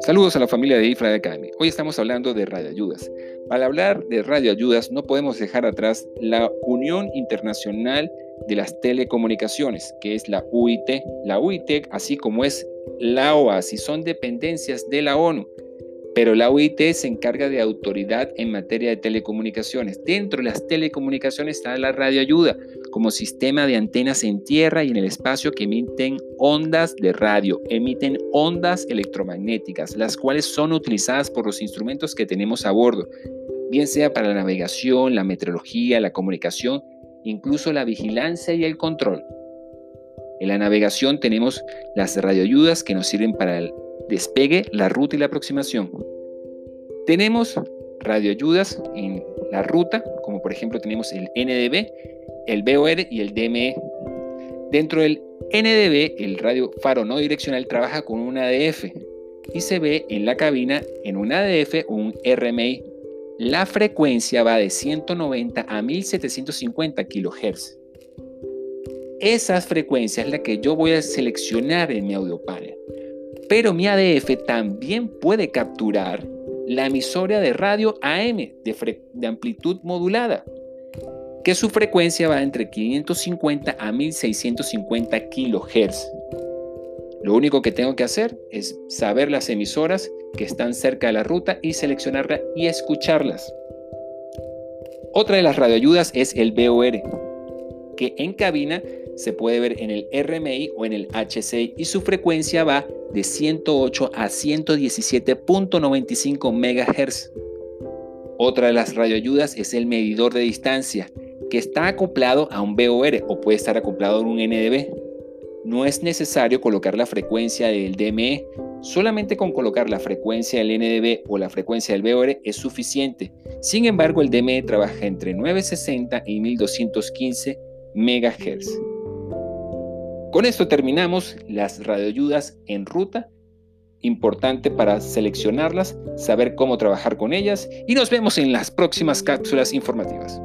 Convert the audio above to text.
Saludos a la familia de Ifra Academy. Hoy estamos hablando de radioayudas. Al hablar de radioayudas no podemos dejar atrás la Unión Internacional de las Telecomunicaciones, que es la UIT. La UIT, así como es la OASI, son dependencias de la ONU pero la OIT se encarga de autoridad en materia de telecomunicaciones. Dentro de las telecomunicaciones está la radioayuda, como sistema de antenas en tierra y en el espacio que emiten ondas de radio, emiten ondas electromagnéticas, las cuales son utilizadas por los instrumentos que tenemos a bordo, bien sea para la navegación, la meteorología, la comunicación, incluso la vigilancia y el control. En la navegación tenemos las radioayudas que nos sirven para el despegue, la ruta y la aproximación. Tenemos radioayudas en la ruta, como por ejemplo tenemos el NDB, el BOR y el DME. Dentro del NDB, el radio faro no direccional trabaja con un ADF y se ve en la cabina en un ADF un RMI. La frecuencia va de 190 a 1750 kHz. Esa frecuencia es la que yo voy a seleccionar en mi audio panel. Pero mi ADF también puede capturar la emisora de radio AM de, amplitud modulada, que su frecuencia va entre 550 a 1650 kHz. Lo único que tengo que hacer es saber las emisoras que están cerca de la ruta y seleccionarla y escucharlas. Otra de las radioayudas es el BOR, que en cabina se puede ver en el RMI o en el HCI y su frecuencia va de 108 a 117.95 MHz. Otra de las radioayudas es el medidor de distancia, que está acoplado a un BOR o puede estar acoplado a un NDB. No es necesario colocar la frecuencia del DME, solamente con colocar la frecuencia del NDB o la frecuencia del BOR es suficiente. Sin embargo, el DME trabaja entre 960 y 1215 MHz. Con esto terminamos las radioayudas en ruta. Importante para seleccionarlas, saber cómo trabajar con ellas y nos vemos en las próximas cápsulas informativas.